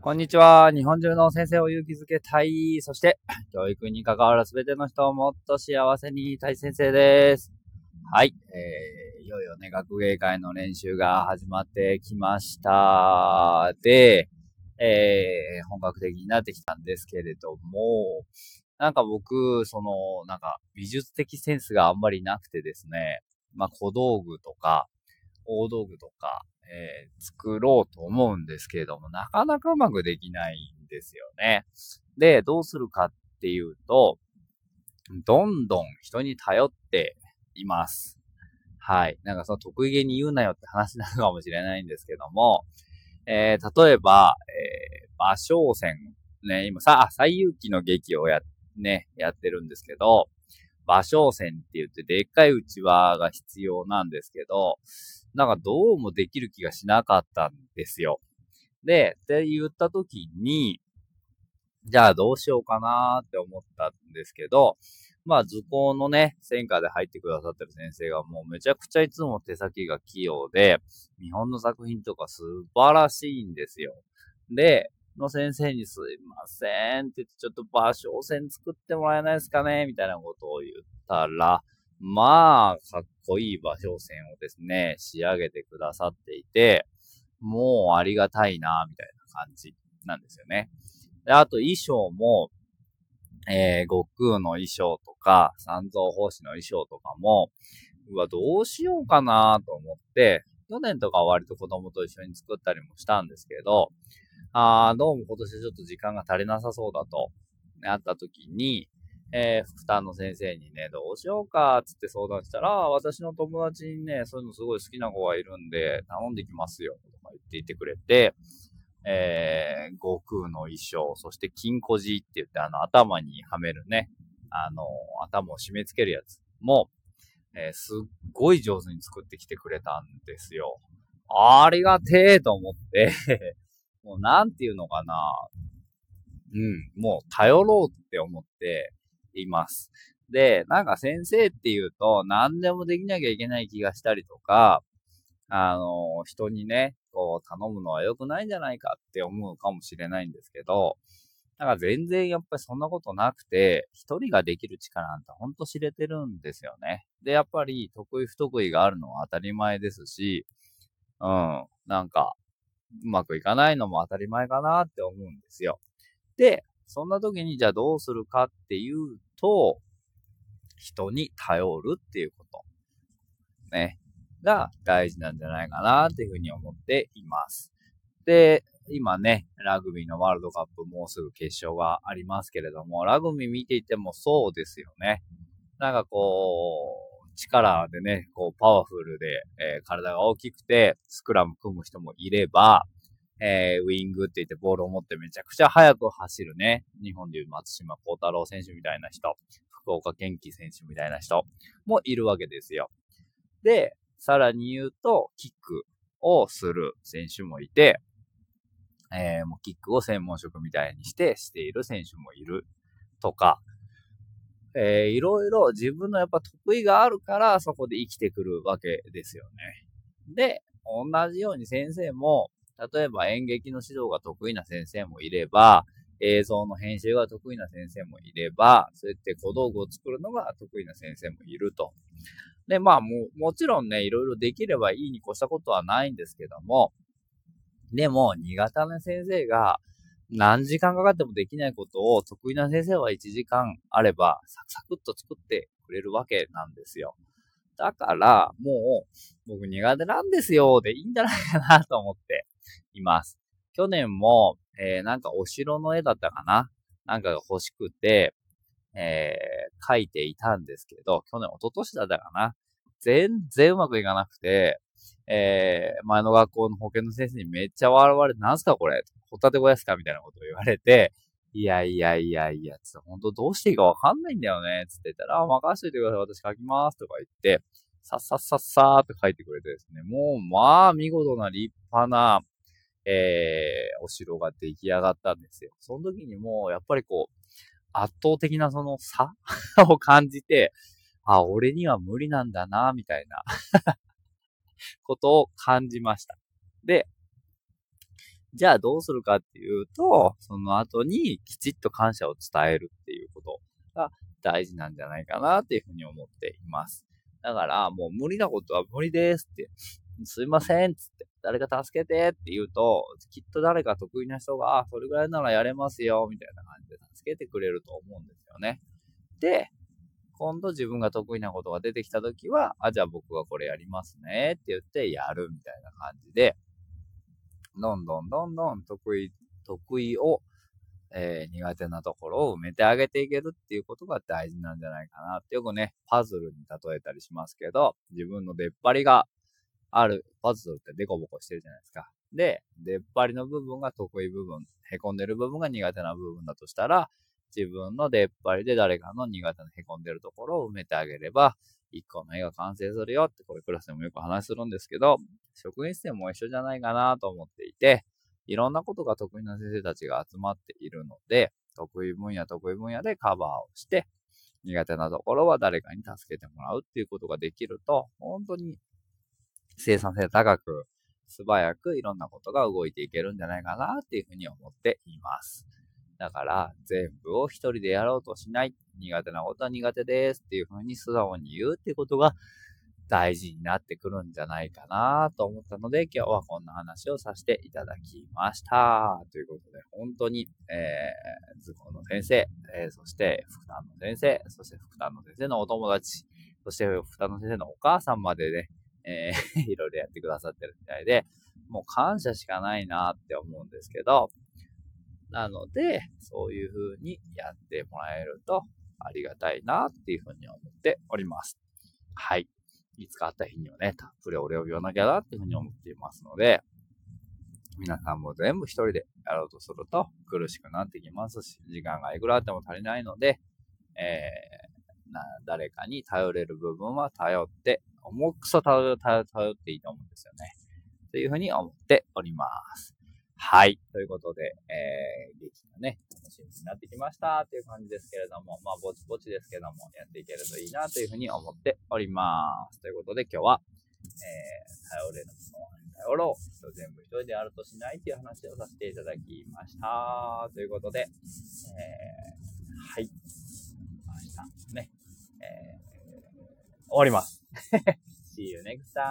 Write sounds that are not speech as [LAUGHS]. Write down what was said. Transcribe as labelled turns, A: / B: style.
A: こんにちは。日本中の先生を勇気づけたい。そして、[CLEARS THROAT] 教育に関わるすべての人をもっと幸せにたい先生です。はい。えー、いよいよね、学芸会の練習が始まってきました。で、えー、本格的になってきたんですけれども、なんか僕、その、なんか美術的センスがあんまりなくてですね、まあ小道具とか、大道具とか、えー、作ろうと思うんですけれども、なかなかうまくできないんですよね。で、どうするかっていうと、どんどん人に頼っています。はい。なんかその得意げに言うなよって話なのかもしれないんですけども、えー、例えば、えー、馬小戦、ね、今さ、最遊記の劇をや、ね、やってるんですけど、馬小戦って言ってでっかいうちわが必要なんですけど、なんかどうもできる気がしなかったんですよ。で、って言った時に、じゃあどうしようかなって思ったんですけど、まあ図工のね、専科で入ってくださってる先生がもうめちゃくちゃいつも手先が器用で、日本の作品とか素晴らしいんですよ。で、の先生にすいませんって言ってちょっと場所線作ってもらえないですかねみたいなことを言ったら、まあ、かっこいい場所線をですね、仕上げてくださっていて、もうありがたいな、みたいな感じなんですよね。で、あと衣装も、えー、悟空の衣装とか、三蔵法師の衣装とかも、うわ、どうしようかなと思って、去年とかは割と子供と一緒に作ったりもしたんですけど、あどうも今年ちょっと時間が足りなさそうだと、ね、あった時に、えー、副担の先生にね、どうしようか、つって相談したら、私の友達にね、そういうのすごい好きな子がいるんで、頼んできますよ、とか言っていてくれて、えー、悟空の衣装、そして金庫寺って言って、あの、頭にはめるね、あの、頭を締め付けるやつも、えー、すっごい上手に作ってきてくれたんですよ。ありがてえと思って [LAUGHS] もうなんていうのかな。うん、もう頼ろうって思って、います。で、なんか先生っていうと何でもできなきゃいけない気がしたりとか、あの、人にね、こう頼むのは良くないんじゃないかって思うかもしれないんですけど、なんか全然やっぱりそんなことなくて、一人ができる力なんてほんと知れてるんですよね。で、やっぱり得意不得意があるのは当たり前ですし、うん、なんか、うまくいかないのも当たり前かなって思うんですよ。で、そんな時にじゃあどうするかっていうと、人に頼るっていうこと。ね。が大事なんじゃないかなっていうふうに思っています。で、今ね、ラグビーのワールドカップもうすぐ決勝がありますけれども、ラグビー見ていてもそうですよね。なんかこう、力でね、こうパワフルで、えー、体が大きくて、スクラム組む人もいれば、えー、ウィングって言ってボールを持ってめちゃくちゃ速く走るね。日本でいう松島幸太郎選手みたいな人、福岡健貴選手みたいな人もいるわけですよ。で、さらに言うと、キックをする選手もいて、えー、もうキックを専門職みたいにしてしている選手もいるとか、えー、いろいろ自分のやっぱ得意があるからそこで生きてくるわけですよね。で、同じように先生も例えば演劇の指導が得意な先生もいれば、映像の編集が得意な先生もいれば、そうやって小道具を作るのが得意な先生もいると。で、まあも、もちろんね、いろいろできればいいに越したことはないんですけども、でも、苦手な先生が何時間かかってもできないことを得意な先生は1時間あればサクサクっと作ってくれるわけなんですよ。だから、もう、僕苦手なんですよ、でいいんじゃないかなと思っています。去年も、えー、なんかお城の絵だったかな？なんかが欲しくて、えー、描いていたんですけど、去年、一昨年だったかな？全然うまくいかなくて、えー、前の学校の保健の先生にめっちゃ笑われて、なんすかこれ？ホタテ小屋すか？みたいなことを言われて、いやいやいやいや、つって、本当どうしていいかわかんないんだよね、つって言ったら、あ、任しといてください、私書きます、とか言って、さっさっさっさーって書いてくれてですね、もう、まあ、見事な立派な、えー、お城が出来上がったんですよ。その時にもう、やっぱりこう、圧倒的なその差 [LAUGHS] を感じて、あ、俺には無理なんだな、みたいな [LAUGHS] ことを感じました。で、じゃあどうするかっていうと、その後にきちっと感謝を伝えるっていうことが大事なんじゃないかなっていうふうに思っています。だからもう無理なことは無理ですって、すいませんっつって、誰か助けてって言うと、きっと誰か得意な人が、それぐらいならやれますよ、みたいな感じで助けてくれると思うんですよね。で、今度自分が得意なことが出てきたときは、あ、じゃあ僕がこれやりますねって言ってやるみたいな感じで、どんどんどんどん得意、得意を、えー、苦手なところを埋めてあげていけるっていうことが大事なんじゃないかなってよくね、パズルに例えたりしますけど、自分の出っ張りがある、パズルってデコボコしてるじゃないですか。で、出っ張りの部分が得意部分、凹んでる部分が苦手な部分だとしたら、自分の出っ張りで誰かの苦手な凹んでるところを埋めてあげれば、一個の絵が完成するよって、これクラスでもよく話するんですけど、職員室でも一緒じゃないかなと思っていて、いろんなことが得意な先生たちが集まっているので、得意分野得意分野でカバーをして、苦手なところは誰かに助けてもらうっていうことができると、本当に生産性高く、素早くいろんなことが動いていけるんじゃないかなっていうふうに思っています。だから、全部を一人でやろうとしない。苦手なことは苦手ですっていうふうに素直に言うってことが大事になってくるんじゃないかなと思ったので、今日はこんな話をさせていただきました。ということで、本当に、えー、図工の先生、えー、そして福田の先生、そして福田の先生のお友達、そして福田の先生のお母さんまでね、えー、[LAUGHS] いろいろやってくださってるみたいで、もう感謝しかないなって思うんですけど、なので、そういう風にやってもらえるとありがたいなっていう風に思っております。はい。いつかあった日にはね、たっぷりお礼を言わなきゃなっていう風に思っていますので、皆さんも全部一人でやろうとすると苦しくなってきますし、時間がいくらあっても足りないので、えー、誰かに頼れる部分は頼って、重くそ頼頼っていいと思うんですよね。というふうに思っております。はい。ということで、えー、劇がね、楽しみになってきましたっていう感じですけれども、まあ、ぼちぼちですけども、やっていけるといいなというふうに思っております。ということで、今日は、えー、頼れるものは頼ろう。人全部一人でやるとしないっていう話をさせていただきました。ということで、えー、はい。明日ね、終わります。See you next time.